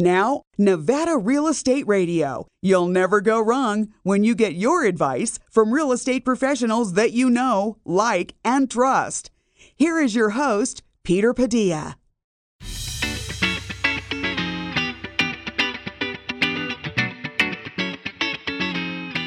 Now, Nevada Real Estate Radio. You'll never go wrong when you get your advice from real estate professionals that you know, like, and trust. Here is your host, Peter Padilla.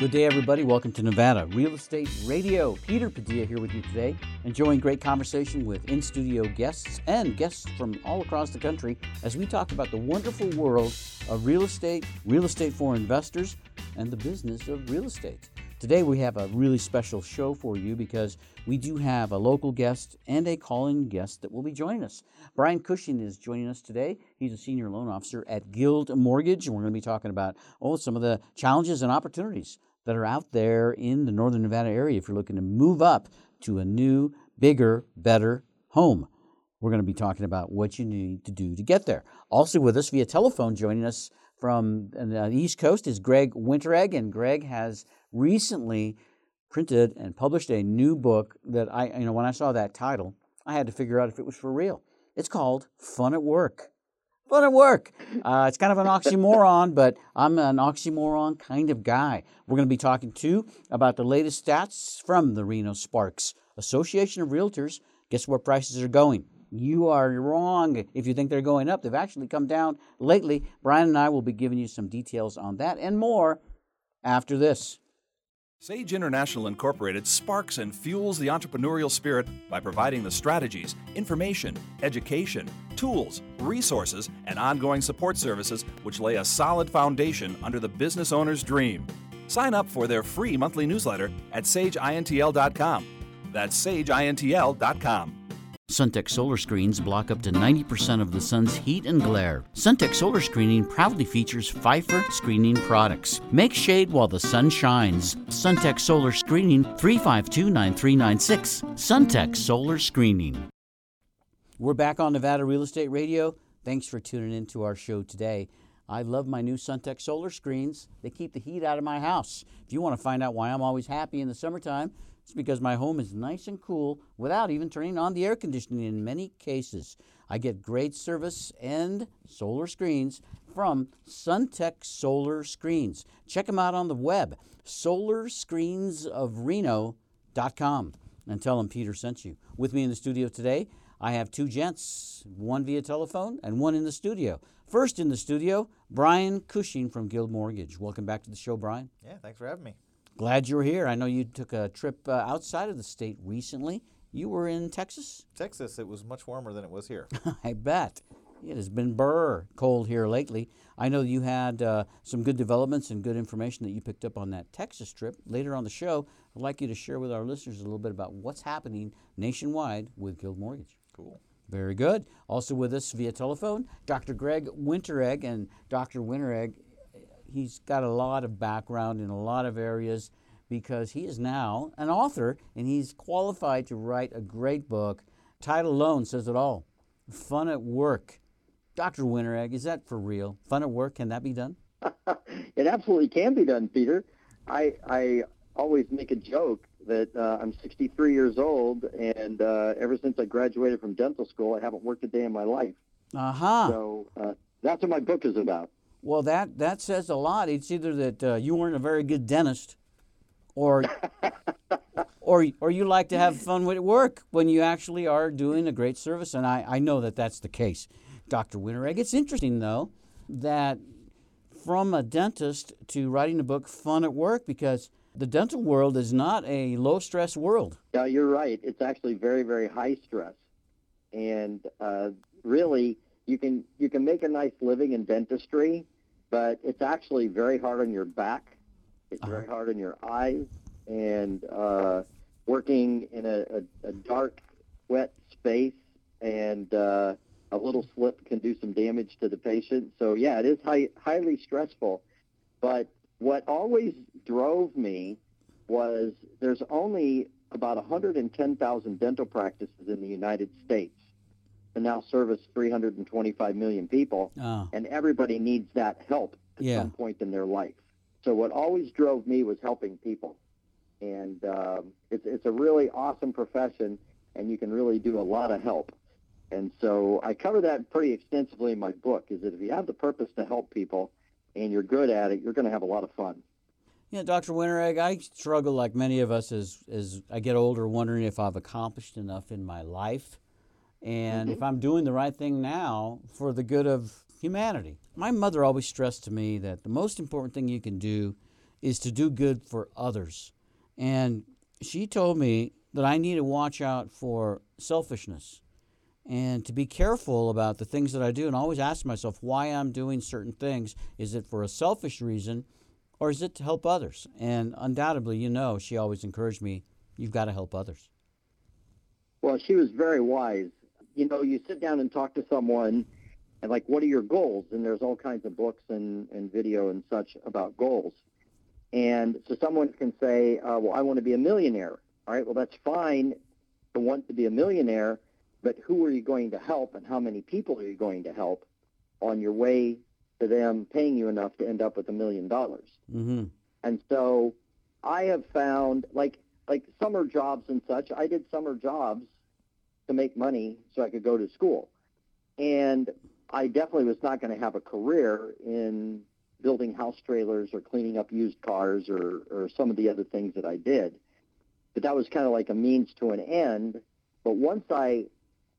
Good day, everybody. Welcome to Nevada Real Estate Radio. Peter Padilla here with you today, enjoying great conversation with in studio guests and guests from all across the country as we talk about the wonderful world of real estate, real estate for investors, and the business of real estate. Today, we have a really special show for you because we do have a local guest and a call in guest that will be joining us. Brian Cushing is joining us today. He's a senior loan officer at Guild Mortgage, and we're going to be talking about oh, some of the challenges and opportunities that are out there in the northern Nevada area if you're looking to move up to a new, bigger, better home. We're going to be talking about what you need to do to get there. Also with us via telephone, joining us from uh, the East Coast is Greg Winteregg, and Greg has recently printed and published a new book that I, you know, when I saw that title, I had to figure out if it was for real. It's called Fun at Work fun at work. Uh, it's kind of an oxymoron, but I'm an oxymoron kind of guy. We're going to be talking too about the latest stats from the Reno Sparks Association of Realtors. Guess where prices are going? You are wrong if you think they're going up. They've actually come down lately. Brian and I will be giving you some details on that and more after this. Sage International Incorporated sparks and fuels the entrepreneurial spirit by providing the strategies, information, education, tools, resources, and ongoing support services which lay a solid foundation under the business owner's dream. Sign up for their free monthly newsletter at sageintl.com. That's sageintl.com. Suntech solar screens block up to 90% of the sun's heat and glare. Suntech solar screening proudly features Phifer screening products. Make shade while the sun shines. Suntech solar screening 352 9396. Suntech solar screening. We're back on Nevada Real Estate Radio. Thanks for tuning in to our show today. I love my new Suntech solar screens. They keep the heat out of my house. If you want to find out why I'm always happy in the summertime, it's because my home is nice and cool without even turning on the air conditioning in many cases. I get great service and solar screens from Suntech Solar Screens. Check them out on the web, solarscreensofreno.com, and tell them Peter sent you. With me in the studio today, I have two gents, one via telephone and one in the studio. First in the studio, Brian Cushing from Guild Mortgage. Welcome back to the show, Brian. Yeah, thanks for having me. Glad you're here. I know you took a trip uh, outside of the state recently. You were in Texas? Texas, it was much warmer than it was here. I bet. It has been burr cold here lately. I know you had uh, some good developments and good information that you picked up on that Texas trip. Later on the show, I'd like you to share with our listeners a little bit about what's happening nationwide with Guild Mortgage. Cool. Very good. Also with us via telephone, Dr. Greg Winteregg. And Dr. Winteregg he's got a lot of background in a lot of areas because he is now an author and he's qualified to write a great book. Title alone says it all Fun at Work. Dr. Winteregg, is that for real? Fun at work, can that be done? it absolutely can be done, Peter. I, I always make a joke that uh, I'm 63 years old, and uh, ever since I graduated from dental school, I haven't worked a day in my life. Uh huh. So uh, that's what my book is about. Well, that, that says a lot. It's either that uh, you weren't a very good dentist or, or, or you like to have fun with work when you actually are doing a great service. And I, I know that that's the case, Dr. Winteregg. It's interesting, though, that from a dentist to writing a book, Fun at Work, because the dental world is not a low stress world. Yeah, you're right. It's actually very, very high stress. And uh, really, you can you can make a nice living in dentistry but it's actually very hard on your back. It's uh-huh. very hard on your eyes, and uh, working in a, a, a, dark, wet space, and uh, a little slip can do some damage to the patient. So yeah, it is high, highly stressful. But what always drove me was there's only about 110,000 dental practices in the United States now service 325 million people, oh. and everybody needs that help at yeah. some point in their life. So what always drove me was helping people, and um, it's it's a really awesome profession, and you can really do a lot of help. And so I cover that pretty extensively in my book. Is that if you have the purpose to help people and you're good at it, you're going to have a lot of fun. Yeah, Dr. Winteregg, I struggle like many of us as as I get older, wondering if I've accomplished enough in my life, and if mm-hmm. I'm doing the right thing now for the good of humanity. My mother always stressed to me that the most important thing you can do is to do good for others, and she told me that I need to watch out for selfishness and to be careful about the things that I do and always ask myself why I'm doing certain things. Is it for a selfish reason or is it to help others? And undoubtedly, you know, she always encouraged me, you've got to help others. Well, she was very wise. You know, you sit down and talk to someone and like, what are your goals? And there's all kinds of books and, and video and such about goals. And so someone can say, uh, well, I want to be a millionaire. All right, well, that's fine to want to be a millionaire, but who are you going to help and how many people are you going to help on your way to them paying you enough to end up with a million dollars? Mm-hmm. And so I have found like like summer jobs and such. I did summer jobs to make money so I could go to school. And I definitely was not going to have a career in building house trailers or cleaning up used cars or, or some of the other things that I did. But that was kind of like a means to an end. But once I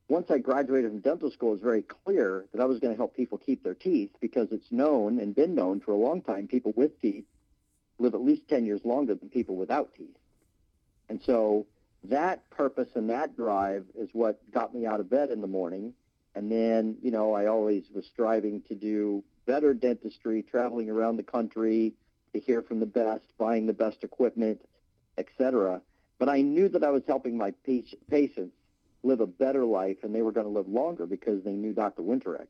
once I graduated from dental school, it was very clear that I was going to help people keep their teeth because it's known and been known for a long time people with teeth live at least 10 years longer than people without teeth. And so that purpose and that drive is what got me out of bed in the morning. And then, you know, I always was striving to do better dentistry, traveling around the country to hear from the best, buying the best equipment, etc. But I knew that I was helping my patients live a better life and they were going to live longer because they knew Dr. Winteregg.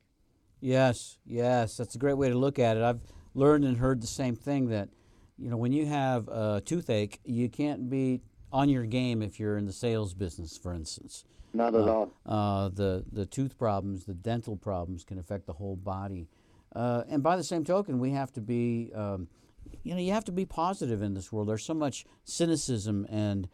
Yes, yes, that's a great way to look at it. I've learned and heard the same thing that, you know, when you have a toothache, you can't be on your game if you're in the sales business, for instance. Not at Uh, all. Uh, the the tooth problems, the dental problems can affect the whole body. Uh, and by the same token, we have to be, um, you know, you have to be positive in this world. There's so much cynicism and,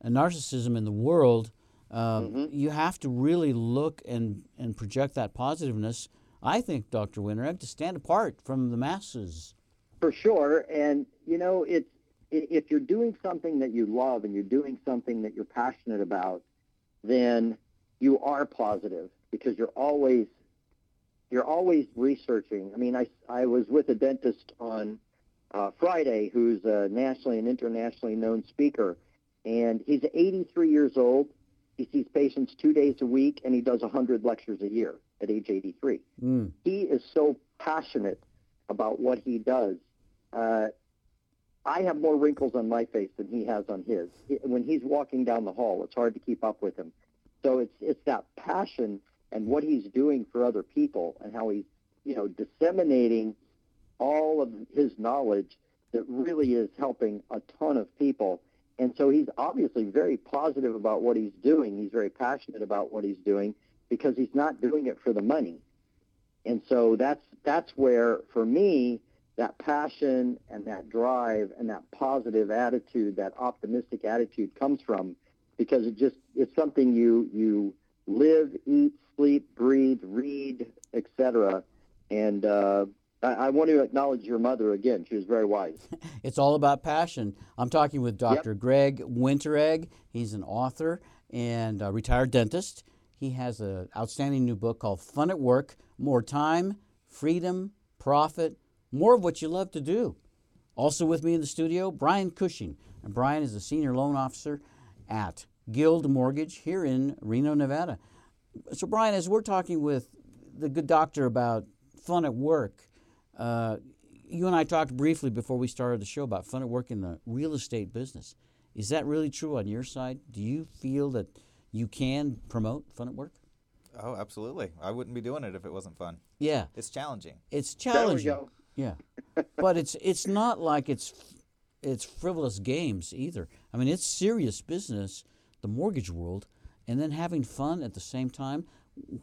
and narcissism in the world. Um, You have to really look and, and project that positiveness. I think, Dr. Winteregg, to stand apart from the masses. For sure. And, you know, it's, if you're doing something that you love and you're doing something that you're passionate about, then you are positive because you're always you're always researching. I mean, I, I was with a dentist on uh, Friday who's a nationally and internationally known speaker, and he's 83 years old. He sees patients two days a week, and he does 100 lectures a year at age 83 Mm. he is so passionate about what he does. Uh, I have more wrinkles on my face than he has on his. When he's walking down the hall, it's hard to keep up with him. So it's it's that passion and what he's doing for other people and how he's you know disseminating all of his knowledge that really is helping a ton of people. And so he's obviously very positive about what he's doing. He's very passionate about what he's doing because he's not doing it for the money. And so that's that's where for me that passion and that drive and that positive attitude, that optimistic attitude comes from because it just it's something you you live, eat, sleep, breathe, read, etc. And uh, I, I want to acknowledge your mother again. She was very wise. It's all about passion. I'm talking with Dr. Greg Winteregg. He's an author and a retired dentist. He has an outstanding new book called Fun at Work More Time, Freedom, Profit, More of What You Love to Do. Also with me in the studio, Brian Cushing. And Brian is a senior loan officer at Guild Mortgage here in Reno, Nevada. So, Brian, as we're talking with the good doctor about fun at work, uh, you and I talked briefly before we started the show about fun at work in the real estate business. Is that really true on your side? Do you feel that you can promote fun at work? Oh, absolutely. I wouldn't be doing it if it wasn't fun. Yeah, It's challenging. it's There we challenging. Yeah, but it's it's not like it's it's frivolous games either. I mean, it's serious business, the mortgage world, and then having fun at the same time.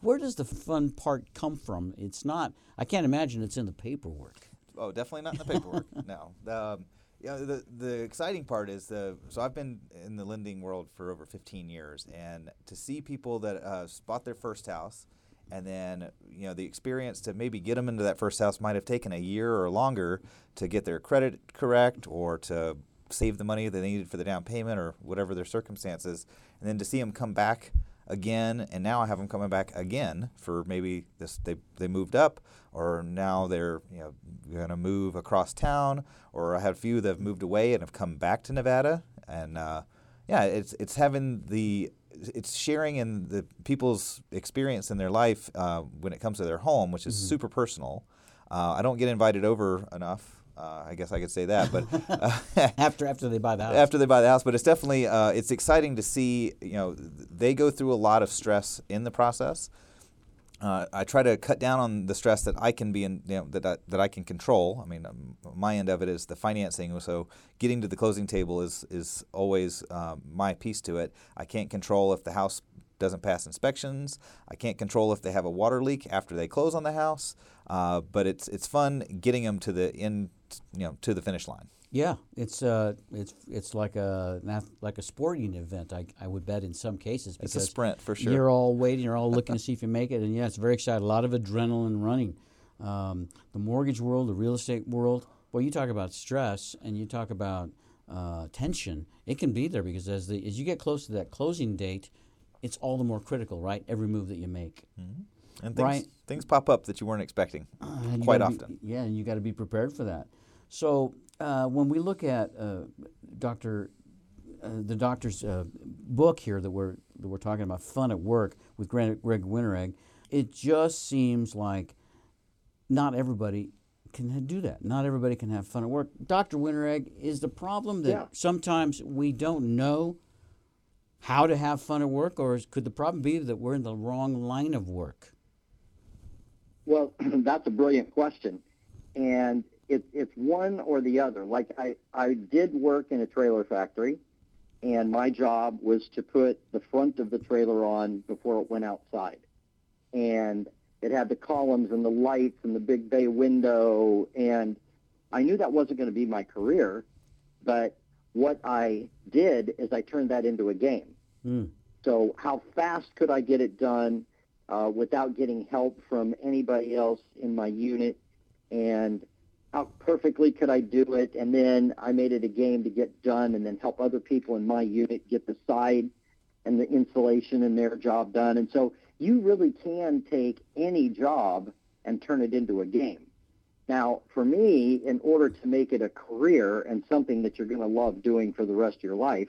Where does the fun part come from? It's not. I can't imagine it's in the paperwork. Oh, definitely not in the paperwork. no. Um, Yeah, the the exciting part is the so I've been in the lending world for over 15 years, and to see people that uh, bought their first house, and then you know the experience to maybe get them into that first house might have taken a year or longer to get their credit correct or to save the money that they needed for the down payment or whatever their circumstances, and then to see them come back again, and now I have them coming back again for maybe this they they moved up, or now they're you know going to move across town, or I have a few that have moved away and have come back to Nevada, and uh, yeah, it's it's having the it's sharing in the people's experience in their life uh, when it comes to their home, which is super personal. Uh, I don't get invited over enough. Uh, I guess I could say that, but uh, After after they buy the house. after they buy the house. But it's definitely uh, it's exciting to see. You know, they go through a lot of stress in the process. Uh, I try to cut down on the stress that I can be in, you know, that I, that I can control. I mean, um, my end of it is the financing. So getting to the closing table is is always um, my piece to it. I can't control if the house doesn't pass inspections. I can't control if they have a water leak after they close on the house. Uh, but it's it's fun getting them to the end, you know, to the finish line. Yeah, it's uh, it's it's like a like a sporting event. I, I would bet in some cases It's a sprint for sure. You're all waiting. You're all looking to see if you make it, and yeah, it's very exciting. A lot of adrenaline running. Um, the mortgage world, the real estate world. Well, you talk about stress and you talk about uh, tension. It can be there because as the as you get close to that closing date, it's all the more critical, right? Every move that you make. And things, Right. things pop up that you weren't expecting you quite often. Be, yeah, and you got to be prepared for that. So uh, when we look at uh, Doctor, uh, the doctor's uh, book here that we're that we're talking about, Fun at Work with Greg, Greg Winteregg, it just seems like not everybody can do that. Not everybody can have fun at work. Doctor Winteregg, is the problem that Yeah. sometimes we don't know how to have fun at work, or is, could the problem be that we're in the wrong line of work? Well, that's a brilliant question, and it, it's one or the other. Like I, I did work in a trailer factory, and my job was to put the front of the trailer on before it went outside, and it had the columns and the lights and the big bay window, and I knew that wasn't going to be my career, but what I did is I turned that into a game. Hmm. So how fast could I get it done uh, without getting help from anybody else in my unit? And how perfectly could I do it? And then I made it a game to get done and then help other people in my unit get the side and the insulation and their job done. And so you really can take any job and turn it into a game. Now, for me, in order to make it a career and something that you're going to love doing for the rest of your life,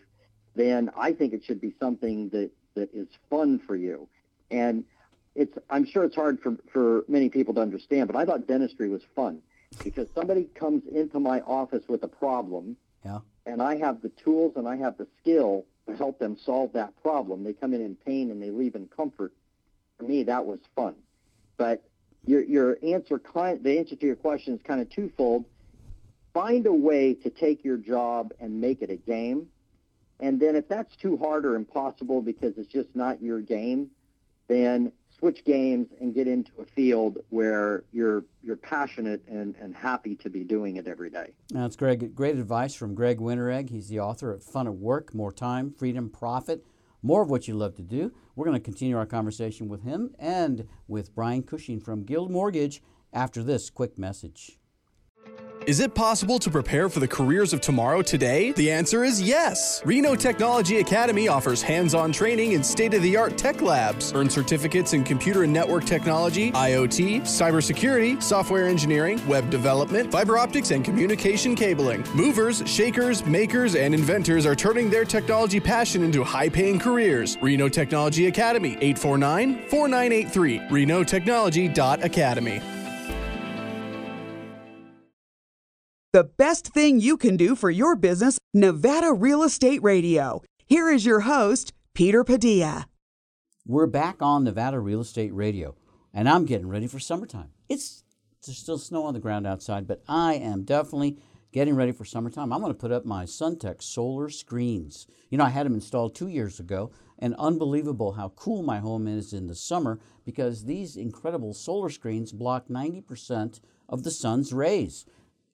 then I think it should be something that, that is fun for you. And it's I'm sure it's hard for, for many people to understand, but I thought dentistry was fun because somebody comes into my office with a problem Yeah. and I have the tools and I have the skill to help them solve that problem. They come in in pain and they leave in comfort. For me, that was fun. But your your answer, kind the answer to your question is kind of twofold. Find a way to take your job and make it a game, and then if that's too hard or impossible because it's just not your game, then switch games and get into a field where you're you're passionate and, and happy to be doing it every day. That's Greg. Great advice from Greg Winteregg. He's the author of Fun at Work, More Time, Freedom, Profit, more of what you love to do. We're going to continue our conversation with him and with Brian Cushing from Guild Mortgage after this quick message. Is it possible to prepare for the careers of tomorrow today? The answer is yes. Reno Technology Academy offers hands on training in state of the art tech labs. Earn certificates in computer and network technology, IoT, cybersecurity, software engineering, web development, fiber optics, and communication cabling. Movers, shakers, makers, and inventors are turning their technology passion into high paying careers. Reno Technology Academy, 849 4983, renotechnology.academy. The best thing you can do for your business, Nevada Real Estate Radio. Here is your host, Peter Padilla. We're back on Nevada Real Estate Radio, and I'm getting ready for summertime. It's there's still snow on the ground outside, but I am definitely getting ready for summertime. I'm going to put up my SunTech solar screens. You know, I had them installed two years ago, and unbelievable how cool my home is in the summer because these incredible solar screens block 90% of the sun's rays.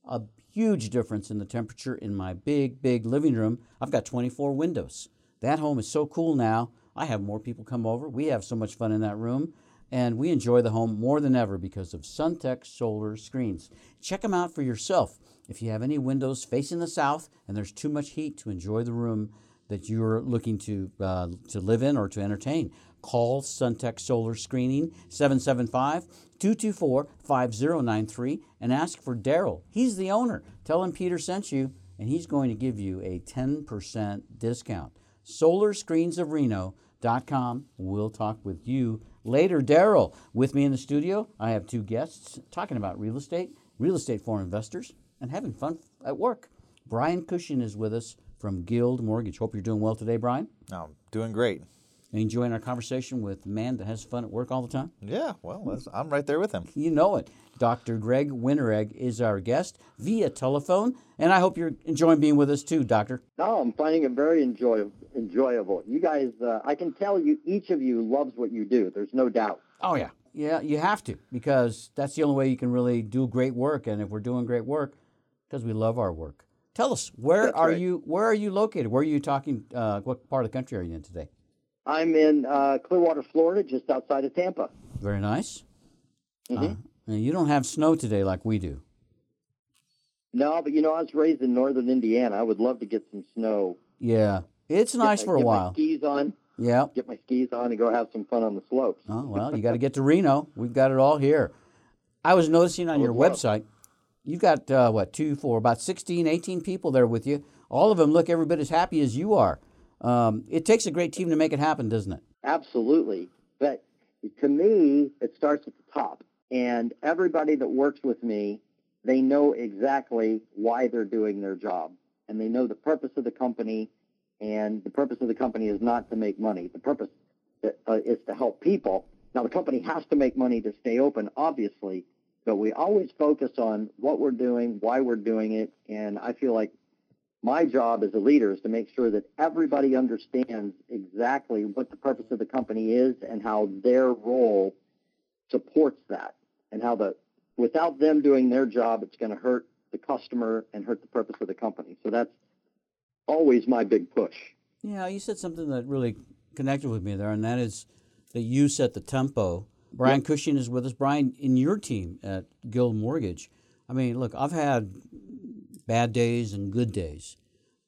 a huge difference in the temperature in my big, big living room. I've got 24 windows. That home is so cool now. I have more people come over. We have so much fun in that room. And we enjoy the home more than ever because of SunTech solar screens. Check them out for yourself. If you have any windows facing the south and there's too much heat to enjoy the room that you're looking to, uh, to live in or to entertain, call SunTech Solar Screening 775 224 5093 and ask for Daryl. He's the owner. Tell him Peter sent you, and he's going to give you a 10% discount. SolarScreensofReno.com. We'll talk with you later. Daryl, with me in the studio, I have two guests talking about real estate, real estate for investors, and having fun at work. Brian Cushing is with us from Guild Mortgage. Hope you're doing well today, Brian. I'm doing great. Enjoying our conversation with a man that has fun at work all the time? Yeah, well, that's, I'm right there with him. You know it. Dr. Greg Winteregg is our guest via telephone, and I hope you're enjoying being with us too, Doctor. No, I'm finding it very enjoy- enjoyable. You guys, uh, I can tell you, each of you loves what you do. There's no doubt. Oh, yeah. Yeah, you have to because that's the only way you can really do great work. And if we're doing great work, because we love our work. Tell us where That's are right. you? Where are you located? Where are you talking? Uh, what part of the country are you in today? I'm in uh, Clearwater, Florida, just outside of Tampa. Very nice. Mhm. Uh, and you don't have snow today like we do. No, but you know, I was raised in northern Indiana. I would love to get some snow. Yeah, it's nice Get for a get My while. skis on, Yeah. get my skis on, and go have some fun on the slopes. Oh well, you got to get to Reno. We've got it all here. I was noticing on your website, you've got uh, what two, four, about 16, 18 people there with you. All of them look every bit as happy as you are. Um, it takes a great team to make it happen, doesn't it? Absolutely. But to me, it starts at the top. And everybody that works with me, they know exactly why they're doing their job. And they know the purpose of the company. And the purpose of the company is not to make money. The purpose uh, is to help people. Now, the company has to make money to stay open, obviously. But we always focus on what we're doing, why we're doing it. And I feel like my job as a leader is to make sure that everybody understands exactly what the purpose of the company is and how their role supports that and how the without them doing their job it's going to hurt the customer and hurt the purpose of the company so that's always my big push Yeah, you said something that really connected with me there, and that is that you set the tempo. Brian Cushing is with us. Brian, in your team at Guild Mortgage, I mean, look, I've had bad days and good days,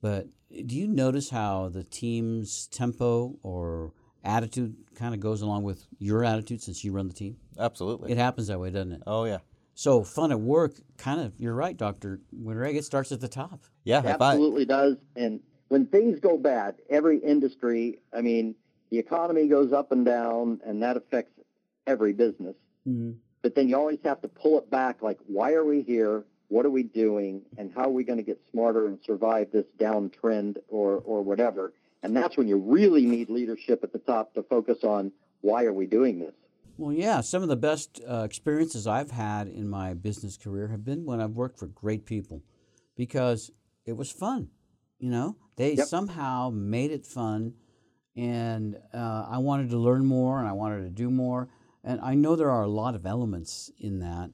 but do you notice how the team's tempo or attitude kind of goes along with your attitude since you run the team? Absolutely. It happens that way, doesn't it? oh yeah. So fun at work, kind of. You're right, Doctor Winteregg. It starts at the top. Yeah. It if I- absolutely does and when things go bad every industry i mean the economy goes up and down and that affects every business Mm-hmm. but then you always have to pull it back like why are we here what are we doing and how are we going to get smarter and survive this downtrend or or whatever and that's when you really need leadership at the top to focus on why are we doing this Well, yeah, some of the best uh, experiences I've had in my business career have been when I've worked for great people because it was fun. You know, they Yep. somehow made it fun, and uh, I wanted to learn more and I wanted to do more. And I know there are a lot of elements in that.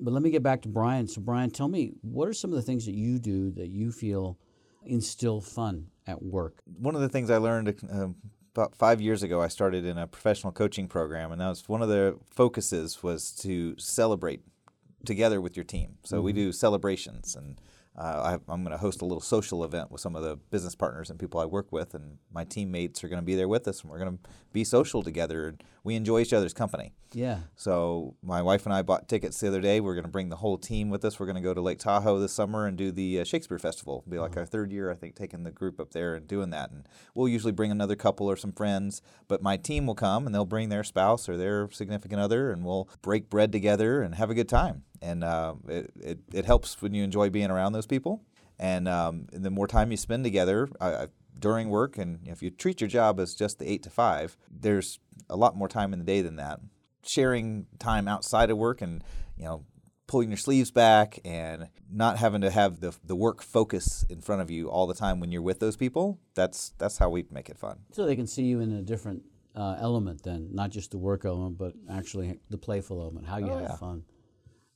But let me get back to Brian. So, Brian, tell me, what are some of the things that you do that you feel instill fun at work? one of the things I learned um, about five years ago, I started in a professional coaching program, and that was one of the focuses was to celebrate together with your team. So we do celebrations, and uh, I, I'm going to host a little social event with some of the business partners and people I work with, and my teammates are going to be there with us, and we're going to be social together, and we enjoy each other's company. Yeah. So my wife and I bought tickets the other day. We're going to bring the whole team with us. We're going to go to Lake Tahoe this summer and do the uh, Shakespeare Festival. It'll be like our third year, I think, taking the group up there and doing that. And we'll usually bring another couple or some friends, but my team will come and they'll bring their spouse or their significant other, and we'll break bread together and have a good time. And uh, it, it it helps when you enjoy being around those people. And, um, and the more time you spend together, I, during work, and if you treat your job as just the eight to five, there's a lot more time in the day than that. Sharing time outside of work and you know pulling your sleeves back and not having to have the, the work focus in front of you all the time when you're with those people. That's that's how we make it fun. So they can see you in a different uh, element then, not just the work element, but actually the playful element, how you Oh, have yeah. fun.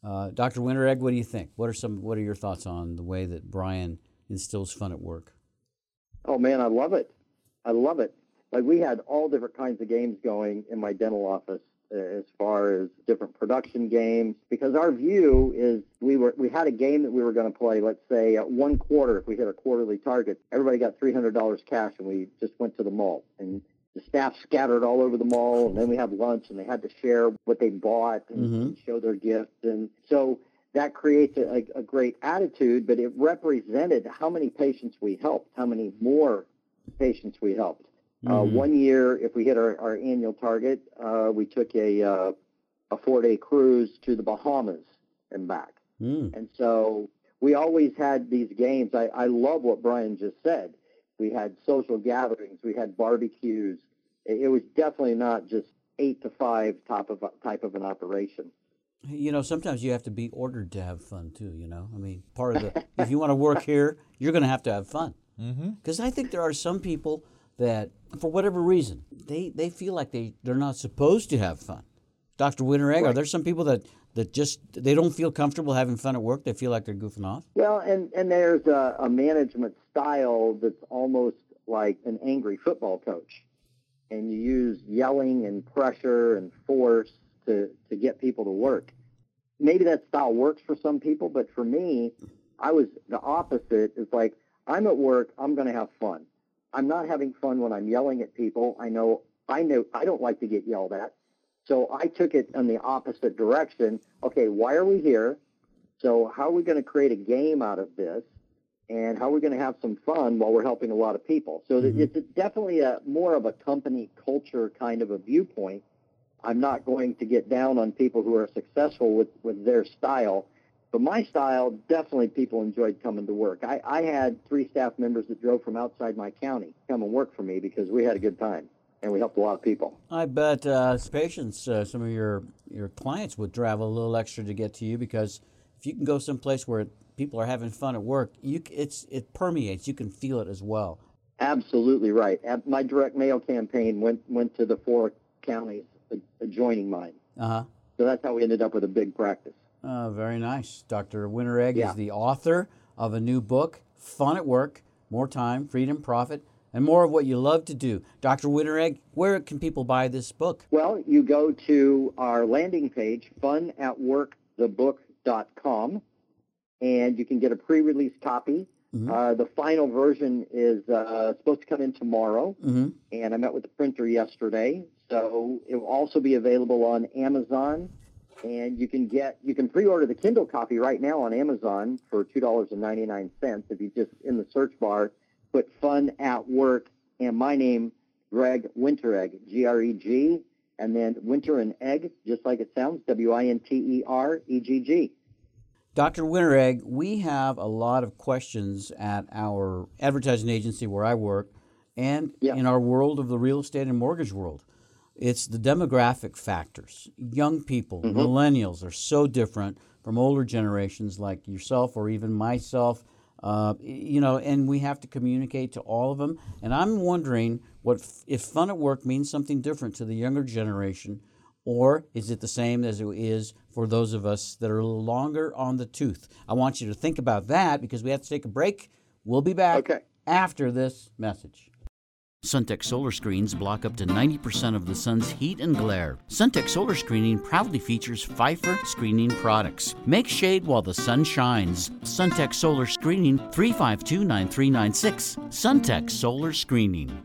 Uh, Dr. Winteregg, what do you think? What are some? What are your thoughts on the way that Brian instills fun at work? Oh man, I love it. I love it. Like we had all different kinds of games going in my dental office uh, as far as different production games because our view is we were we had a game that we were going to play let's say at one quarter if we hit a quarterly target everybody got $300 cash and we just went to the mall and the staff scattered all over the mall and then we had lunch and they had to share what they bought and, Mhm. and show their gifts and so that creates a, a great attitude but it represented how many patients we helped how many more patients we helped uh, Mhm. one year, if we hit our, our annual target, uh, we took a uh, a four day cruise to the Bahamas and back. Mm. And so we always had these games. I, I love what Brian just said. We had social gatherings. We had barbecues. It, it was definitely not just eight to five type of type of an operation. You know, sometimes you have to be ordered to have fun too. You know, I mean, part of the if you want to work here, you're going to have to have fun. Mm-hmm. Because I think there are some people that, for whatever reason, they, they feel like they they're not supposed to have fun. Dr. Winteregg, are Right. there some people that that just they don't feel comfortable having fun at work? They feel like they're goofing off. Well, and, and there's a, a management style that's almost like an angry football coach. And you use yelling and pressure and force to, to get people to work. Maybe that style works for some people, but for me, I was the opposite. It's like, I'm at work, I'm going to have fun. I'm not having fun when I'm yelling at people. I know, I know, I don't like to get yelled at. So I took it in the opposite direction. Okay, why are we here? So how are we going to create a game out of this? And how are we going to have some fun while we're helping a lot of people? So that it's definitely a more of a company culture kind of a viewpoint. I'm not going to get down on people who are successful with, with their style. But my style, definitely people enjoyed coming to work. I, I had three staff members that drove from outside my county come and work for me because we had a good time and we helped a lot of people. I bet uh, as patients, uh, some of your your clients would travel a little extra to get to you because if you can go someplace where people are having fun at work, you it's it permeates. You can feel it as well. Absolutely right. My direct mail campaign went went to the four counties adjoining mine. Uh huh. So that's how we ended up with a big practice. Uh, very nice. Dr. Winteregg Yeah. is the author of a new book, Fun at Work, More Time, Freedom, Profit, and More of What You Love to Do. Dr. Winteregg, where can people buy this book? Well, you go to our landing page, funatworkthebook.com, and you can get a pre-release copy. Uh, the final version is uh, supposed to come in tomorrow, Mm-hmm. and I met with the printer yesterday. So it will also be available on Amazon, and you can get you can pre-order the Kindle copy right now on Amazon for two dollars and ninety nine cents. If you just in the search bar put "Fun at Work" and my name, Greg Winteregg, G R E G, and then Winter and Egg, just like it sounds, W I N T E R E G G. Dr. Winteregg, we have a lot of questions at our advertising agency where I work and Yeah. in our world of the real estate and mortgage world. It's the demographic factors. Young people, mm-hmm. millennials, are so different from older generations like yourself or even myself. Uh, you know, and we have to communicate to all of them. And I'm wondering what if fun at work means something different to the younger generation, or is it the same as it is for those of us that are a little longer on the tooth? I want you to think about that because we have to take a break. We'll be back Okay. after this message. Suntech solar screens block up to 90% of the sun's heat and glare. Suntech solar screening proudly features Phifer screening products. Make shade while the sun shines. Suntech solar screening 352 9396. Suntech solar screening.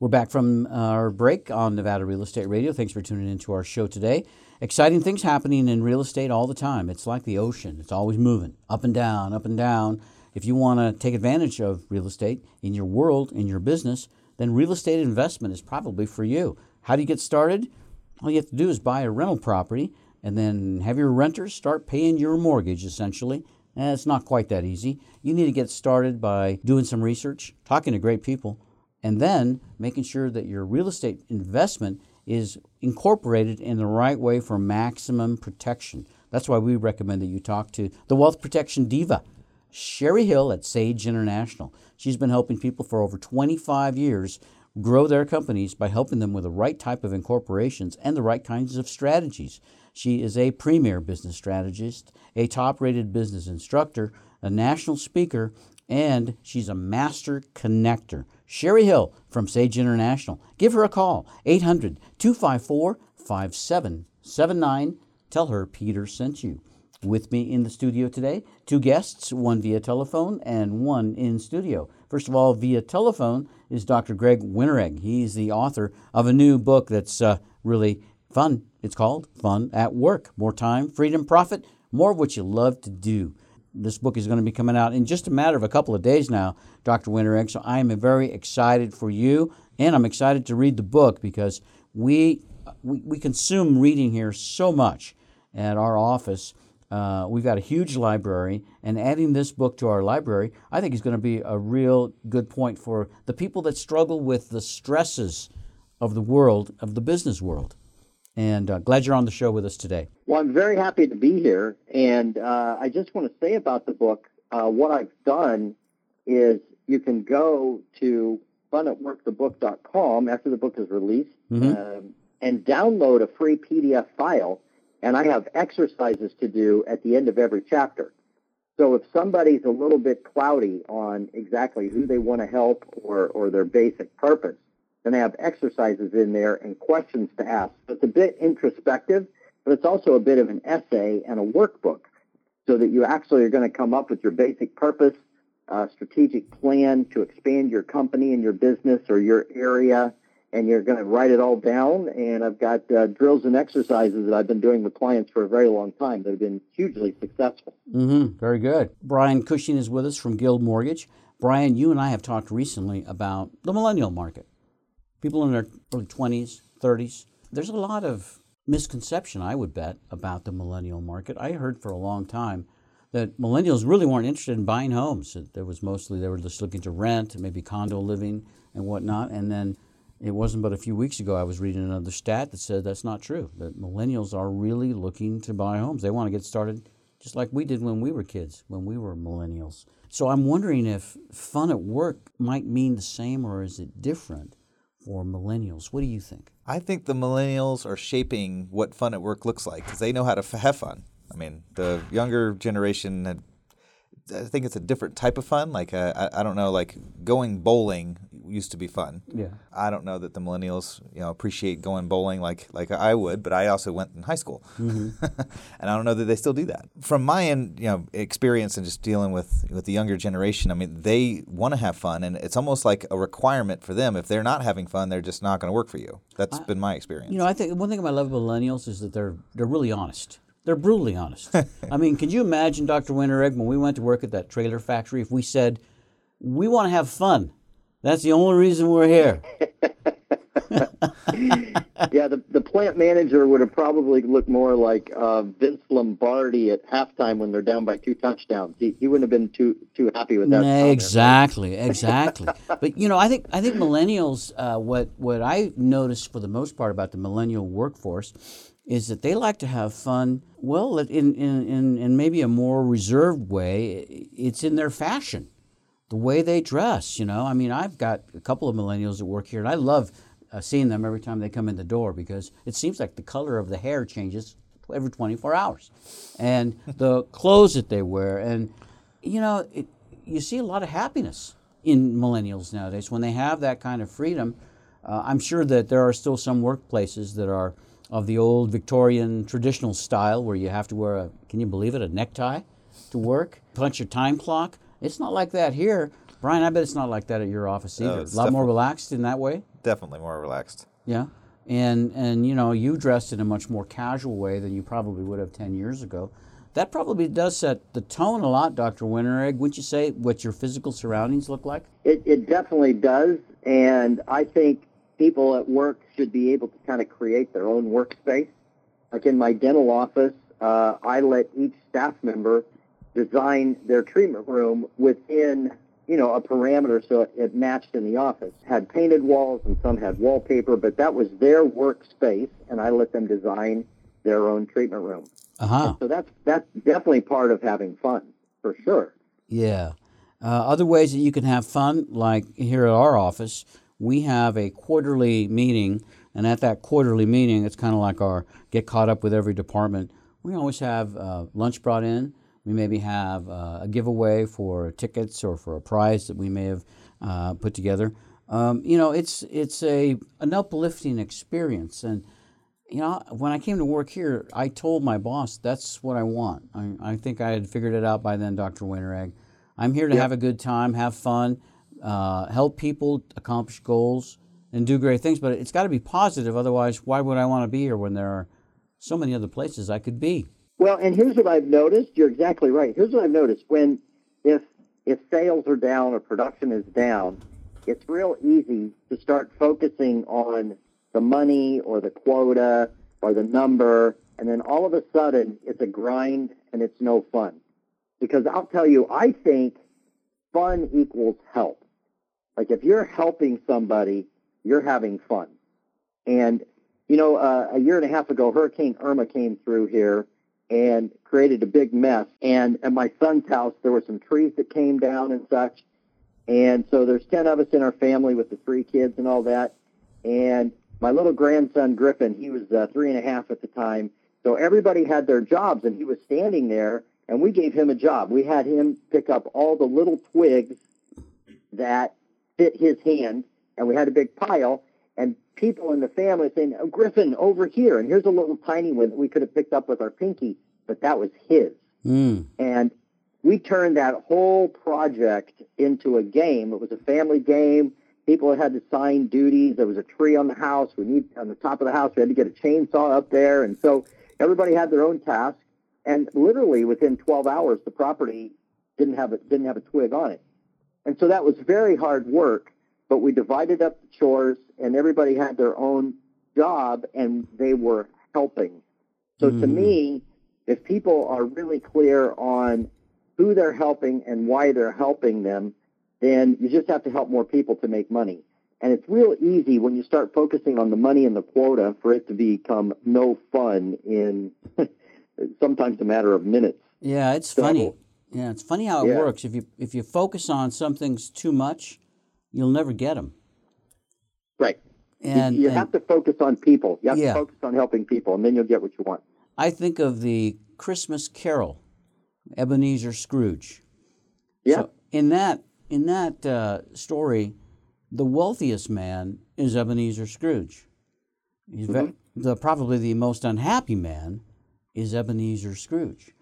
We're back from our break on Nevada Real Estate Radio. Thanks for tuning in to our show today. Exciting things happening in real estate all the time. It's like the ocean, it's always moving up and down, up and down. If you want to take advantage of real estate in your world, in your business, then real estate investment is probably for you. How do you get started? All you have to do is buy a rental property and then have your renters start paying your mortgage essentially. And it's not quite that easy. You need to get started by doing some research, talking to great people, and then making sure that your real estate investment is incorporated in the right way for maximum protection. That's why we recommend that you talk to the Wealth Protection Diva, Sherry Hill at Sage International. She's been helping people for over 25 years grow their companies by helping them with the right type of incorporations and the right kinds of strategies. She is a premier business strategist, a top rated business instructor, a national speaker, and she's a master connector. Sherry Hill from Sage International. Give her a call, 800 254 5779. Tell her Peter sent you. With me in the studio today, two guests, one via telephone and one in studio. First of all, via telephone is Dr. Greg Winteregg. He's the author of a new book that's uh, really fun. It's called Fun at Work More Time, Freedom, Profit, More of What You Love to Do. This book is going to be coming out in just a matter of a couple of days now, Dr. Winteregg. So I am very excited for you, and I'm excited to read the book because we, we, we consume reading here so much at our office. Uh, we've got a huge library, and adding this book to our library, I think is going to be a real good point for the people that struggle with the stresses of the world, of the business world. And uh, glad you're on the show with us today. Well, I'm very happy to be here, and uh, I just want to say about the book. Uh, what I've done is you can go to funatworkthebook.com after the book is released mm-hmm. and download a free PDF file and I have exercises to do at the end of every chapter. So if somebody's a little bit cloudy on exactly who they want to help or, or their basic purpose, then I have exercises in there and questions to ask. So it's a bit introspective, but it's also a bit of an essay and a workbook so that you actually are going to come up with your basic purpose, uh, strategic plan to expand your company and your business or your area, and you're going to write it all down. And I've got uh, drills and exercises that I've been doing with clients for a very long time that have been hugely successful. Mm-hmm. Very good. Brian Cushing is with us from Guild Mortgage. Brian, you and I have talked recently about the millennial market. People in their early 20s, 30s. There's a lot of misconception, I would bet, about the millennial market. I heard for a long time that millennials really weren't interested in buying homes. There was mostly they were just looking to rent, maybe condo living and whatnot, and then it wasn't but a few weeks ago I was reading another stat that said that's not true. That millennials are really looking to buy homes. They want to get started just like we did when we were kids, when we were millennials. So I'm wondering if fun at work might mean the same or is it different for millennials? What do you think? I think the millennials are shaping what fun at work looks like because they know how to f- have fun. I mean, the younger generation I think it's a different type of fun. Like uh, I, I don't know, like going bowling used to be fun. Yeah. I don't know that the millennials, you know, appreciate going bowling like like I would, but I also went in high school, mm-hmm. and I don't know that they still do that. From my end, you know, experience and just dealing with with the younger generation, I mean, they want to have fun, and it's almost like a requirement for them. If they're not having fun, they're just not going to work for you. That's I, been my experience. You know, I think one thing about love millennials is that they're they're really honest. They're brutally honest. I mean, can you imagine, Dr. Winteregg, when we went to work at that trailer factory, if we said, we want to have fun? That's the only reason we're here. yeah, the, the plant manager would have probably looked more like uh, Vince Lombardi at halftime when they're down by two touchdowns. He, he wouldn't have been too too happy with that. Exactly, exactly. but you know, I think I think millennials. Uh, what what I noticed for the most part about the millennial workforce is that they like to have fun. Well, in, in, in, in maybe a more reserved way, it's in their fashion. the way they dress. You know, I mean, I've got a couple of millennials that work here, and I love uh, seeing them every time they come in the door because it seems like the color of the hair changes every 24 hours, and the clothes that they wear, and you know, it, you see a lot of happiness in millennials nowadays when they have that kind of freedom. Uh, I'm sure that there are still some workplaces that are of the old Victorian traditional style where you have to wear a, can you believe it, a necktie to work, punch your time clock. It's not like that here. Brian, I bet it's not like that at your office either. it's a lot more relaxed in that way. Definitely more relaxed. Yeah. And and you know, you dressed in a much more casual way than you probably would have 10 years ago. That probably does set the tone a lot, Dr. Winteregg. Wouldn't you say what your physical surroundings look like? It, it definitely does, and I think people at work should be able to kind of create their own workspace. Like in my dental office, uh, I let each staff member design their treatment room within, you know, a parameter so it, it matched in the office. Had painted walls and some had wallpaper, but that was their workspace, and I let them design their own treatment room. Uh-huh. So that's that's definitely part of having fun, for sure. Yeah. Uh, other ways that you can have fun, like here at our office, we have a quarterly meeting, and at that quarterly meeting, it's kind of like our get caught up with every department. We always have uh, lunch brought in. We maybe have uh, a giveaway for tickets or for a prize that we may have uh, put together. Um, you know, it's it's a an uplifting experience, and you know, when I came to work here, I told my boss that's what I want. I, I think I had figured it out by then, Dr. Winteregg. I'm here to have a good time, have fun, uh, help people accomplish goals, and do great things. But it's got to be positive. Otherwise, why would I want to be here when there are so many other places I could be? Well, and here's what I've noticed. You're exactly right. Here's what I've noticed. When if if sales are down or production is down, it's real easy to start focusing on the money or the quota or the number, and then all of a sudden it's a grind and it's no fun. Because I'll tell you, I think fun equals help. Like if you're helping somebody, you're having fun. And you know, uh, a year and a half ago, Hurricane Irma came through here and created a big mess. And at my son's house, there were some trees that came down and such. And so there's 10 of us in our family with the three kids and all that. And my little grandson, Griffin, he was uh, three and a half at the time. So everybody had their jobs, and he was standing there, and we gave him a job. We had him pick up all the little twigs that fit his hand, and we had a big pile. And people in the family saying, oh, Griffin, over here. And here's a little tiny one that we could have picked up with our pinky, but that was his. Mm. And we turned that whole project into a game. It was a family game. People had to sign duties. There was a tree on the house. We need on the top of the house. We had to get a chainsaw up there, and so everybody had their own task. And literally within 12 hours, the property didn't have a, didn't have a twig on it. And so that was very hard work. But we divided up the chores, and everybody had their own job, and they were helping. So to mm. me, if people are really clear on who they're helping and why they're helping them, then you just have to help more people to make money. And it's real easy when you start focusing on the money and the quota for it to become no fun in sometimes a matter of minutes. Yeah, it's So- funny. Yeah, it's funny how it Yeah. works. If you if you focus on some things too much, you'll never get them. Right. You- And, you and have to focus on people. You have Yeah. to focus on helping people, and then you'll get what you want. I think of the Christmas Carol, Ebenezer Scrooge. Yeah. So in that in that uh, story, the wealthiest man is Ebenezer Scrooge. He's ve- the probably the most unhappy man is Ebenezer Scrooge,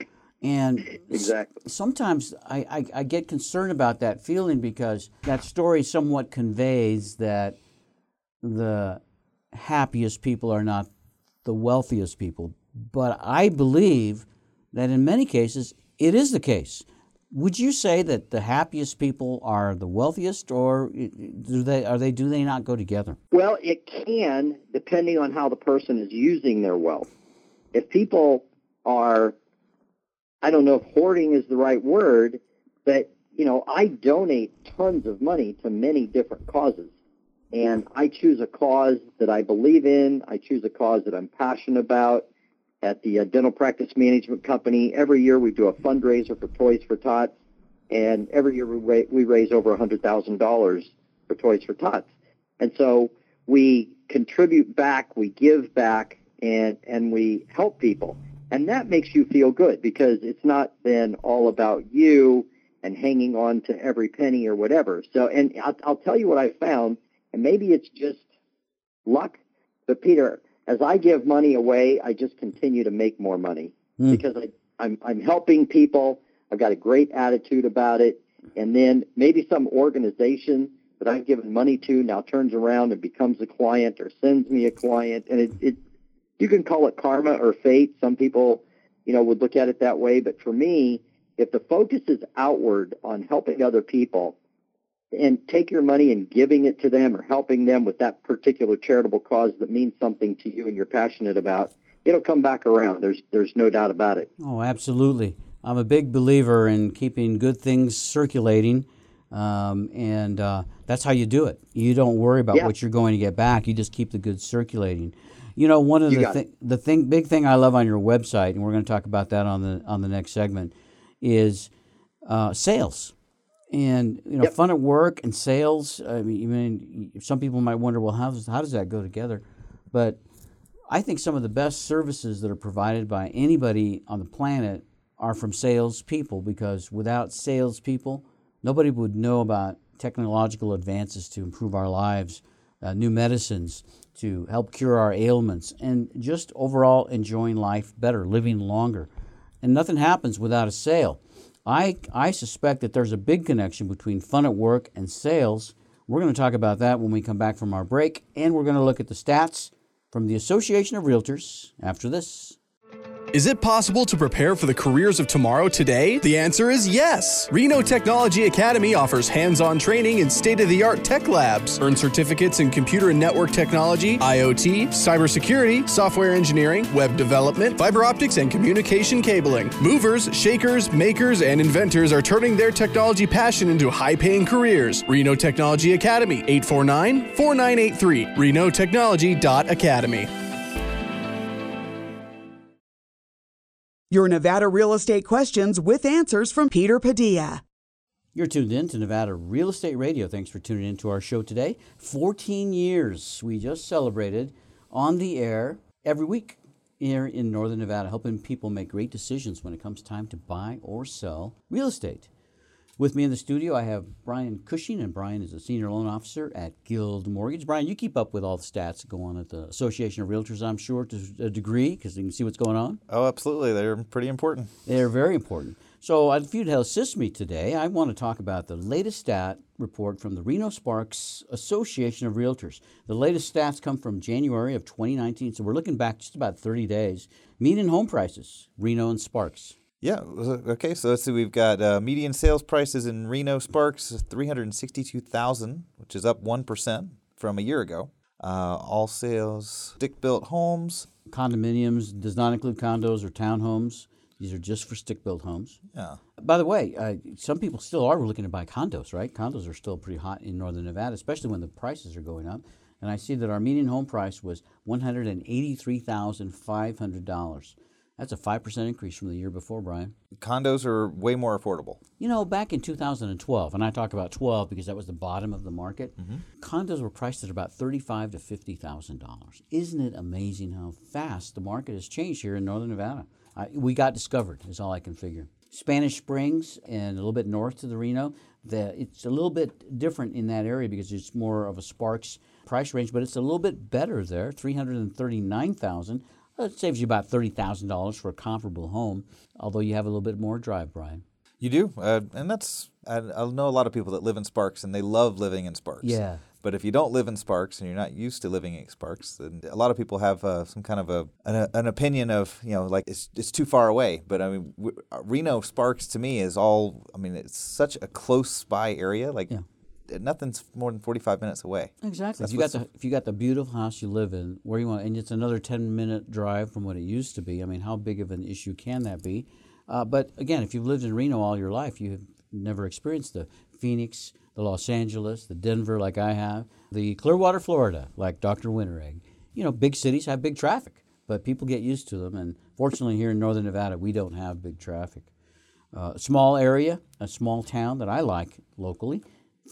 and Exactly. sometimes I, I, I get concerned about that feeling because that story somewhat conveys that the happiest people are not the wealthiest people. But I believe that in many cases it is the case. Would you say that the happiest people are the wealthiest, or do they are they do they not go together? Well, it can, depending on how the person is using their wealth. If people are, I don't know if hoarding is the right word, but, you know, I donate tons of money to many different causes. And I choose a cause that I believe in. I choose a cause that I'm passionate about. At the uh, dental practice management company, every year we do a fundraiser for Toys for Tots. and every year we, ra- we raise over $100,000 for Toys for Tots. And so we contribute back, we give back, and, and we help people. And that makes you feel good because it's not then all about you and hanging on to every penny or whatever. So, and I'll, I'll tell you what I found, and maybe it's just luck, but Peter, as I give money away, I just continue to make more money Mm. because I, I'm, I'm helping people. I've got a great attitude about it. And then maybe some organization that I've given money to now turns around and becomes a client or sends me a client. And it, it you can call it karma or fate. Some people, you know, would look at it that way. But for me, if the focus is outward on helping other people and take your money and giving it to them or helping them with that particular charitable cause that means something to you and you're passionate about, it'll come back around. There's there's no doubt about it. Oh, absolutely. I'm a big believer in keeping good things circulating, um, and uh, that's how you do it. You don't worry about Yeah. what you're going to get back. You just keep the goods circulating. You know, one of You the got thi- the thing, big thing I love on your website, and we're going to talk about that on the on the next segment, is uh, sales. And you know, Yep. fun at work and sales. I mean, even some people might wonder, well, how does how does that go together? But I think some of the best services that are provided by anybody on the planet are from salespeople because without salespeople, nobody would know about technological advances to improve our lives, uh, new medicines to help cure our ailments, and just overall enjoying life better, living longer. And nothing happens without a sale. I, I suspect that there's a big connection between fun at work and sales. We're going to talk about that when we come back from our break, and we're going to look at the stats from the Association of Realtors after this. Is it possible to prepare for the careers of tomorrow today? The answer is yes. Reno Technology Academy offers hands on training in state of the art tech labs. Earn certificates in computer and network technology, IoT, cybersecurity, software engineering, web development, fiber optics, and communication cabling. Movers, shakers, makers, and inventors are turning their technology passion into high paying careers. Reno Technology Academy, 849 4983, renotechnology.academy. Your Nevada real estate questions with answers from Peter Padilla. You're tuned in to Nevada Real Estate Radio. Thanks for tuning in to our show today. 14 years we just celebrated on the air every week here in Northern Nevada, helping people make great decisions when it comes time to buy or sell real estate. With me in the studio, I have Brian Cushing, and Brian is a senior loan officer at Guild Mortgage. Brian, you keep up with all the stats that go on at the Association of Realtors, I'm sure, to a degree, because you can see what's going on. Oh, absolutely. They're pretty important. They're very important. So, if you'd help assist me today, I want to talk about the latest stat report from the Reno Sparks Association of Realtors. The latest stats come from January of 2019, so we're looking back just about 30 days. Median home prices, Reno and Sparks. Yeah. Okay. So let's see. We've got uh, median sales prices in Reno Sparks, three hundred sixty-two thousand, which is up one percent from a year ago. Uh, all sales, stick-built homes. Condominiums does not include condos or townhomes. These are just for stick-built homes. Yeah. By the way, uh, some people still are looking to buy condos, right? Condos are still pretty hot in northern Nevada, especially when the prices are going up. And I see that our median home price was $183,500. That's a 5% increase from the year before, Brian. Condos are way more affordable. You know, back in 2012, and I talk about 12 because that was the bottom of the market, mm-hmm. condos were priced at about 35 to $50,000. Isn't it amazing how fast the market has changed here in northern Nevada? I, we got discovered, is all I can figure. Spanish Springs and a little bit north to the Reno, the, it's a little bit different in that area because it's more of a Sparks price range, but it's a little bit better there, 339000 It saves you about $30,000 for a comparable home, although you have a little bit more drive, Brian. You do, uh, and that's I, I know a lot of people that live in Sparks and they love living in Sparks. Yeah. But if you don't live in Sparks and you're not used to living in Sparks, then a lot of people have uh, some kind of a an, an opinion of you know like it's it's too far away. But I mean, w- uh, Reno Sparks to me is all. I mean, it's such a close by area. Like Yeah. Nothing's more than 45 minutes away. Exactly. That's If you got the if you got the beautiful house you live in, where you want, and it's another ten minute drive from what it used to be. I mean, how big of an issue can that be? Uh, but again, if you've lived in Reno all your life, you have never experienced the Phoenix, the Los Angeles, the Denver, like I have, the Clearwater, Florida, like Dr. Winteregg. You know, big cities have big traffic, but people get used to them. And fortunately, here in Northern Nevada, we don't have big traffic. Uh, small area, a small town that I like locally,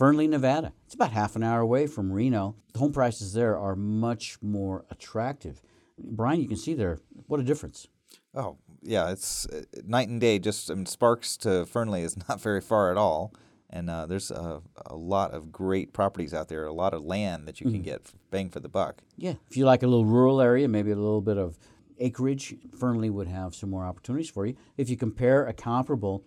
Fernley, Nevada. It's about half an hour away from Reno. The home prices there are much more attractive. Brian, you can see there what a difference. Oh, yeah, it's uh, night and day. Just I mean, Sparks to Fernley is not very far at all, and uh, there's a, a lot of great properties out there. A lot of land that you can get for bang for the buck. Yeah, if you like a little rural area, maybe a little bit of acreage, Fernley would have some more opportunities for you. If you compare a comparable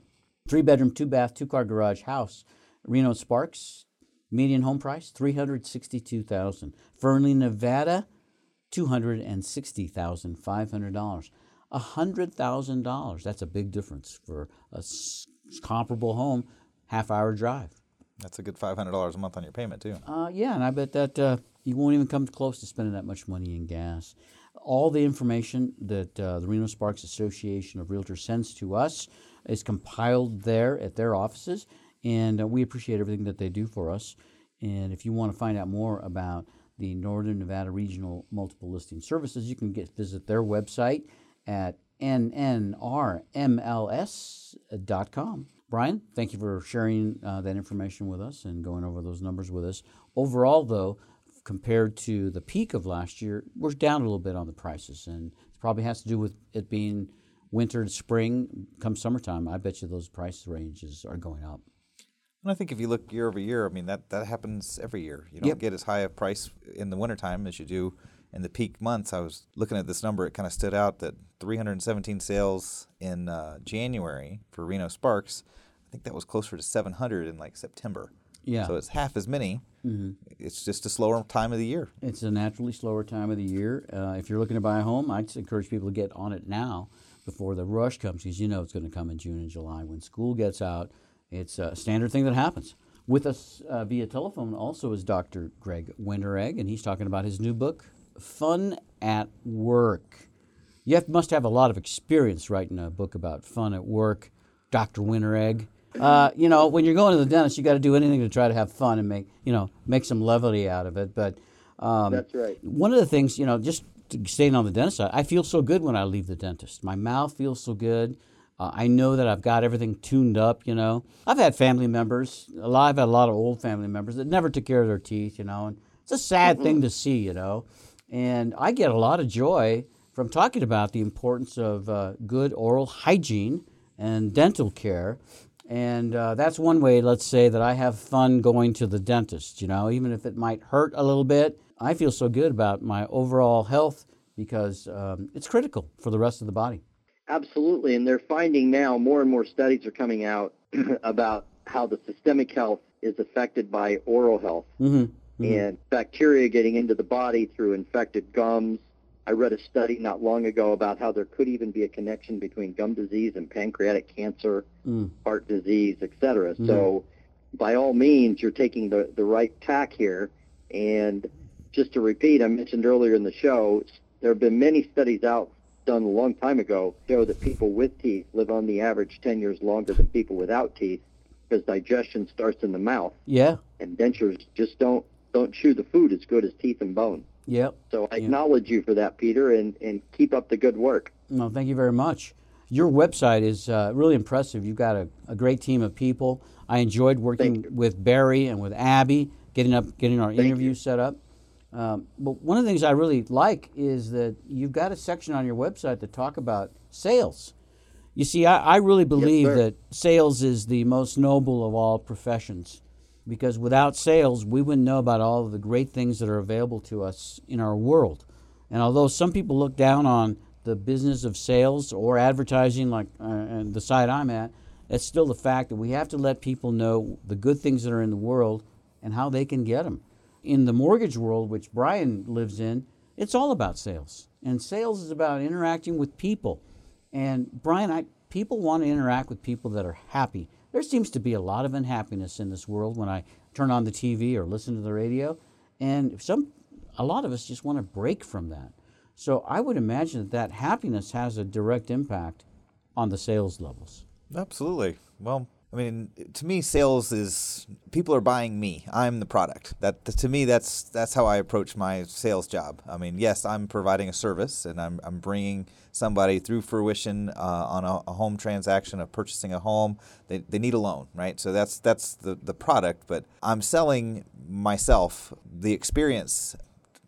three bedroom, two bath, two car garage house, Reno Sparks, median home price three hundred sixty two thousand. Fernley, Nevada, two hundred and sixty thousand five hundred dollars. hundred thousand dollars. That's a big difference for a s- comparable home, half hour drive. That's a good five hundred dollars a month on your payment too. Uh, yeah, and I bet that uh, you won't even come close to spending that much money in gas. All the information that uh, the Reno Sparks Association of Realtors sends to us is compiled there at their offices, and uh, we appreciate everything that they do for us. And if you want to find out more about the Northern Nevada Regional Multiple Listing Services, you can get visit their website at nnrmls.com. Brian, thank you for sharing uh, that information with us and going over those numbers with us. Overall, though, compared to the peak of last year, we're down a little bit on the prices, and it probably has to do with it being winter to spring. Come summertime, I bet you those price ranges are going up. And I think if you look year over year, I mean that that happens every year. You don't Yep. get as high a price in the wintertime as you do in the peak months. I was looking at this number; it kind of stood out that 317 sales in uh, January for Reno Sparks. I think that was closer to 700 in like September. Yeah. So it's half as many. It's just a slower time of the year. It's a naturally slower time of the year. Uh, if you're looking to buy a home, I'd encourage people to get on it now before the rush comes, because you know it's going to come in June and July when school gets out. It's a standard thing that happens. With us uh, via telephone also is Dr. Greg Winteregg, and he's talking about his new book, Fun at Work. You have, must have a lot of experience writing a book about fun at work, Dr. Winteregg. Uh, you know, when you're going to the dentist, you got to do anything to try to have fun and make you know make some levity out of it. But um, That's right. one of the things, you know, just staying on the dentist side, I feel so good when I leave the dentist. My mouth feels so good. Uh, I know that I've got everything tuned up. You know, I've had family members. A lot. I've had a lot of old family members that never took care of their teeth. You know, and it's a sad thing to see. You know, and I get a lot of joy from talking about the importance of uh, good oral hygiene and dental care. And uh, that's one way, let's say, that I have fun going to the dentist. You know, even if it might hurt a little bit, I feel so good about my overall health because um, it's critical for the rest of the body. Absolutely, and they're finding now more and more studies are coming out about how the systemic health is affected by oral health hmm and bacteria getting into the body through infected gums. I read a study not long ago about how there could even be a connection between gum disease and pancreatic cancer, Mm. heart disease, etc. So, by all means, you're taking the, the right tack here. And just to repeat, I mentioned earlier in the show, there have been many studies out done a long time ago show that people with teeth live on the average 10 years longer than people without teeth because digestion starts in the mouth Yeah, and dentures just don't don't chew the food as good as teeth and bone. yep. So I acknowledge you for that, Peter, and, and keep up the good work. No, thank you very much. Your website is uh, really impressive. You've got a, a great team of people. I enjoyed working with Barry and with Abby, getting up, getting our interview set up. Um, but one of the things I really like is that you've got a section on your website to talk about sales. You see, I, I really believe that sales is the most noble of all professions because without sales, we wouldn't know about all of the great things that are available to us in our world. And although some people look down on the business of sales or advertising, like uh, and the side I'm at, it's still the fact that we have to let people know the good things that are in the world and how they can get them. In the mortgage world, which Brian lives in, it's all about sales. And sales is about interacting with people. And Brian, I, people want to interact with people that are happy. There seems to be a lot of unhappiness in this world when I turn on the TV or listen to the radio, and some, a lot of us just want to break from that. So I would imagine that that happiness has a direct impact on the sales levels. Absolutely. Well, I mean, to me, sales is people are buying me. I'm the product. That to me, that's that's how I approach my sales job. I mean, yes, I'm providing a service, and I'm I'm bringing somebody through fruition uh, on a, a, home transaction of purchasing a home. They, they need a loan, right? So that's that's the the product. But I'm selling myself the experience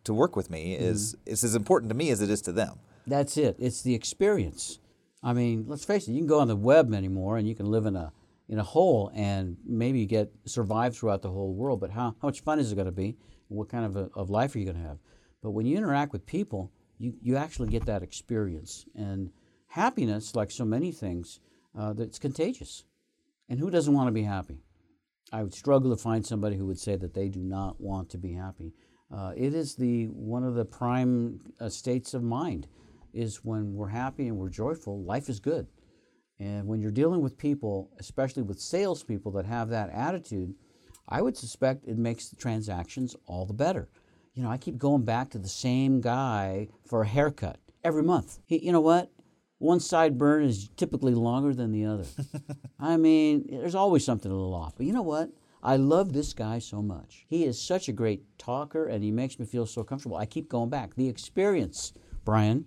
to work with me is mm-hmm. is as important to me as it is to them. That's it. It's the experience. I mean, let's face it. You can go on the web anymore, and you can live in a in a hole and maybe get survive throughout the whole world. But how, how much fun is it going to be? What kind of, a, of life are you going to have? But when you interact with people, you, you actually get that experience. And happiness, like so many things, uh, that's contagious. And who doesn't want to be happy? I would struggle to find somebody who would say that they do not want to be happy. Uh, it is the one of the prime uh, states of mind is when we're happy and we're joyful, life is good. And when you're dealing with people, especially with salespeople that have that attitude, I would suspect it makes the transactions all the better. You know, I keep going back to the same guy for a haircut every month. He, you know what? One sideburn is typically longer than the other. I mean, there's always something a little off. But you know what? I love this guy so much. He is such a great talker and he makes me feel so comfortable. I keep going back. The experience, Brian,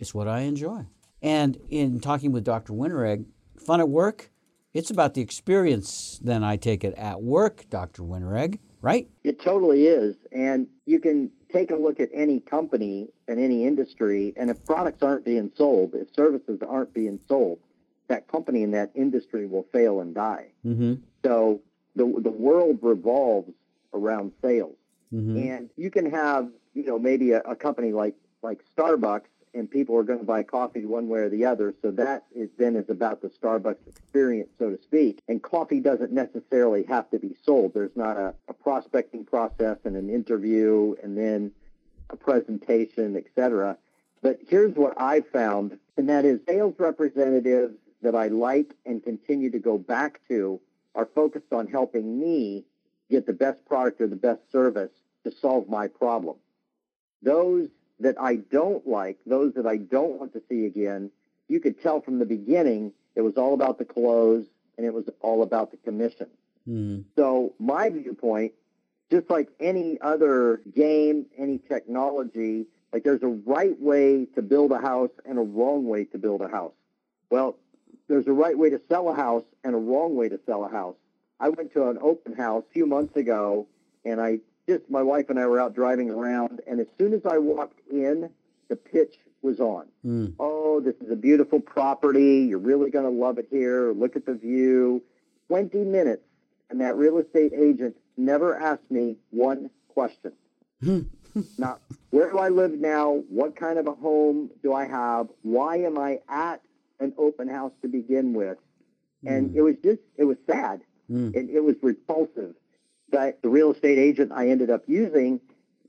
is what I enjoy. And in talking with Dr. Winteregg, fun at work, it's about the experience, then I take it at work, Dr. Winteregg, right? It totally is. And you can take a look at any company and any industry, and if products aren't being sold, if services aren't being sold, that company and that industry will fail and die. Mm-hmm. So the, the world revolves around sales. Mm-hmm. And you can have, you know, maybe a, a company like, like Starbucks and people are going to buy coffee one way or the other. So that is then is about the Starbucks experience, so to speak. And coffee doesn't necessarily have to be sold. There's not a, a prospecting process and an interview and then a presentation, etc. But here's what I found, and that is sales representatives that I like and continue to go back to are focused on helping me get the best product or the best service to solve my problem. Those that I don't like, those that I don't want to see again, you could tell from the beginning it was all about the close and it was all about the commission. Mm-hmm. So my viewpoint, just like any other game, any technology, like there's a right way to build a house and a wrong way to build a house. Well, there's a right way to sell a house and a wrong way to sell a house. I went to an open house a few months ago and I just my wife and I were out driving around, and as soon as I walked in, the pitch was on. Mm. Oh, this is a beautiful property. You're really going to love it here. Look at the view. 20 minutes, and that real estate agent never asked me one question. now, where do I live now? What kind of a home do I have? Why am I at an open house to begin with? And mm. it was just, it was sad. Mm. And it was repulsive that the real estate agent I ended up using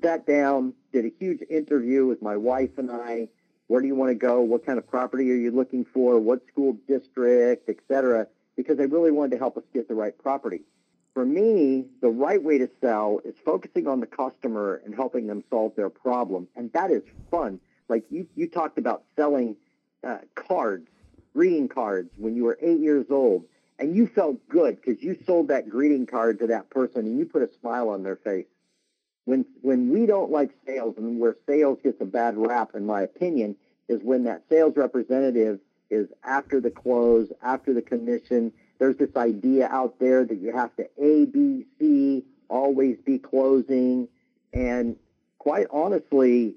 sat down, did a huge interview with my wife and I. Where do you want to go? What kind of property are you looking for? What school district, et cetera? Because they really wanted to help us get the right property. For me, the right way to sell is focusing on the customer and helping them solve their problem. And that is fun. Like you, you talked about selling uh, cards, greeting cards when you were eight years old and you felt good because you sold that greeting card to that person and you put a smile on their face. When when we don't like sales and where sales gets a bad rap, in my opinion, is when that sales representative is after the close, after the commission. There's this idea out there that you have to A, B, C, always be closing. And quite honestly,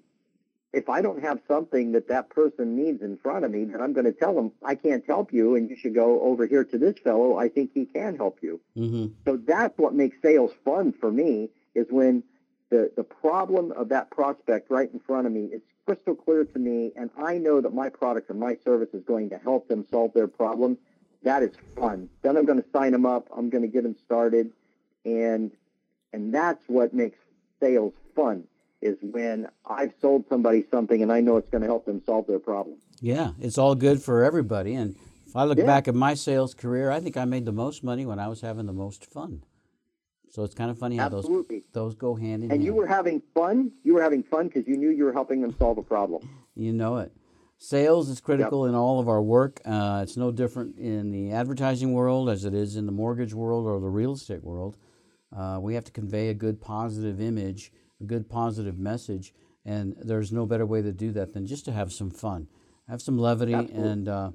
if I don't have something that that person needs in front of me, then I'm going to tell them I can't help you, and you should go over here to this fellow. I think he can help you. Mm-hmm. So that's what makes sales fun for me is when the the problem of that prospect right in front of me is crystal clear to me, and I know that my product or my service is going to help them solve their problem. That is fun. Then I'm going to sign them up. I'm going to get them started, and and that's what makes sales fun is when I've sold somebody something and I know it's going to help them solve their problem. Yeah, it's all good for everybody. And if I look yeah. back at my sales career, I think I made the most money when I was having the most fun. So it's kind of funny how Absolutely. those those go hand in and hand. And you were having fun. You were having fun because you knew you were helping them solve a problem. You know it. Sales is critical in all of our work. Uh, it's no different in the advertising world as it is in the mortgage world or the real estate world. Uh, we have to convey a good positive image, a good positive message, and there's no better way to do that than just to have some fun, have some levity, and uh,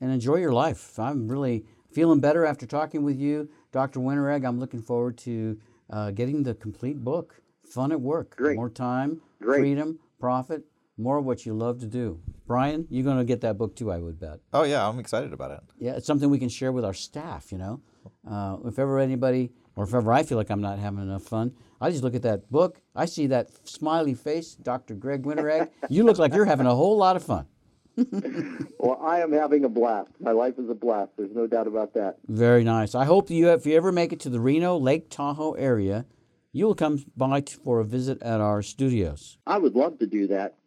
and enjoy your life. I'm really feeling better after talking with you, Dr. Winteregg. I'm looking forward to uh, getting the complete book. Fun at work, Great. more time, Great. freedom, profit, more of what you love to do. Brian, you're going to get that book too, I would bet. Oh yeah, I'm excited about it. Yeah, it's something we can share with our staff. You know, uh, if ever anybody, or if ever I feel like I'm not having enough fun, I just look at that book. I see that smiley face, Dr. Greg Winteregg. you look like you're having a whole lot of fun. Well, I am having a blast. My life is a blast. There's no doubt about that. Very nice. I hope you, if you ever make it to the Reno Lake Tahoe area, you will come by for a visit at our studios. I would love to do that.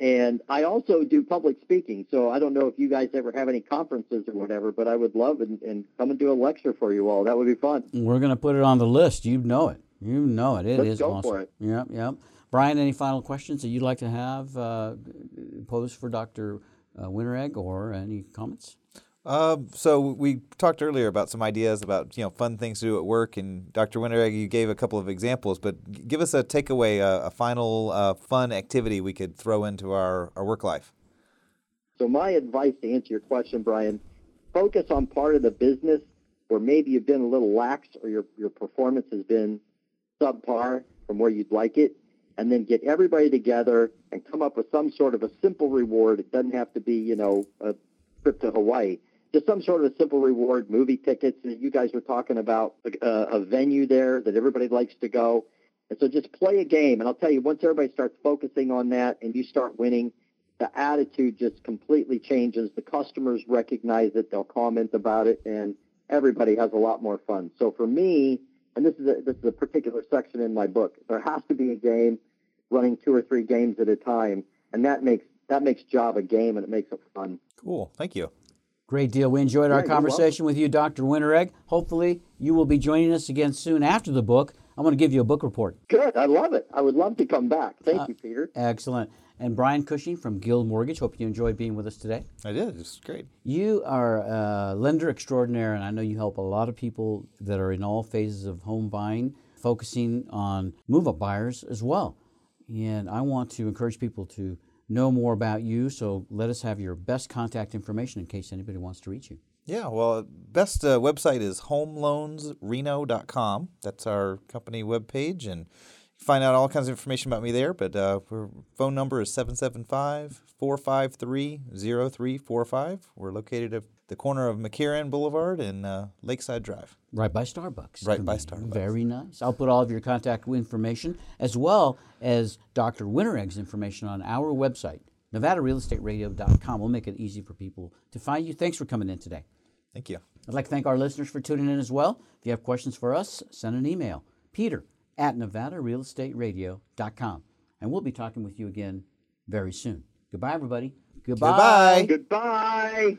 And I also do public speaking. So I don't know if you guys ever have any conferences or whatever, but I would love and, and come and do a lecture for you all. That would be fun. We're going to put it on the list. You know it. You know it. It Let's is go awesome. for it. Yep, yep. Brian, any final questions that you'd like to have uh, posed for Dr. Uh, Winteregg or any comments? Uh, so we talked earlier about some ideas about you know fun things to do at work, and Dr. Winteregg, you gave a couple of examples, but give us a takeaway, a, a final uh, fun activity we could throw into our, our work life. So my advice to answer your question, Brian, focus on part of the business where maybe you've been a little lax or your, your performance has been subpar from where you'd like it, and then get everybody together and come up with some sort of a simple reward. It doesn't have to be, you know, a trip to Hawaii. Just some sort of a simple reward, movie tickets. You guys were talking about a, a venue there that everybody likes to go. And so just play a game. And I'll tell you, once everybody starts focusing on that and you start winning, the attitude just completely changes. The customers recognize it, they'll comment about it, and everybody has a lot more fun. So for me, and this is a, this is a particular section in my book, there has to be a game running two or three games at a time, and that makes that makes job a game and it makes it fun. Cool, thank you. Great deal. We enjoyed our Yeah, you're conversation with you, Dr. Winteregg. Hopefully, you will be joining us again soon after the book. I'm going to give you a book report. Good, I love it. I would love to come back. Thank uh, you, Peter. Excellent. And Brian Cushing from Guild Mortgage. Hope you enjoyed being with us today. I did. It's great. You are a lender extraordinaire, and I know you help a lot of people that are in all phases of home buying, focusing on move up buyers as well. And I want to encourage people to know more about you, so let us have your best contact information in case anybody wants to reach you. Yeah, well, best uh, website is homeloansreno.com. That's our company webpage, and find out all kinds of information about me there. But uh, our phone number is 775 453 0345. We're located at the corner of McCarran Boulevard and uh, Lakeside Drive. Right by Starbucks. Right by Starbucks. Very nice. I'll put all of your contact information as well as Dr. Winteregg's information on our website, NevadaRealEstateRadio.com. We'll make it easy for people to find you. Thanks for coming in today. Thank you. I'd like to thank our listeners for tuning in as well. If you have questions for us, send an email. Peter at NevadaRealEstateRadio.com. And we'll be talking with you again very soon. Goodbye, everybody. Goodbye. Goodbye. Goodbye.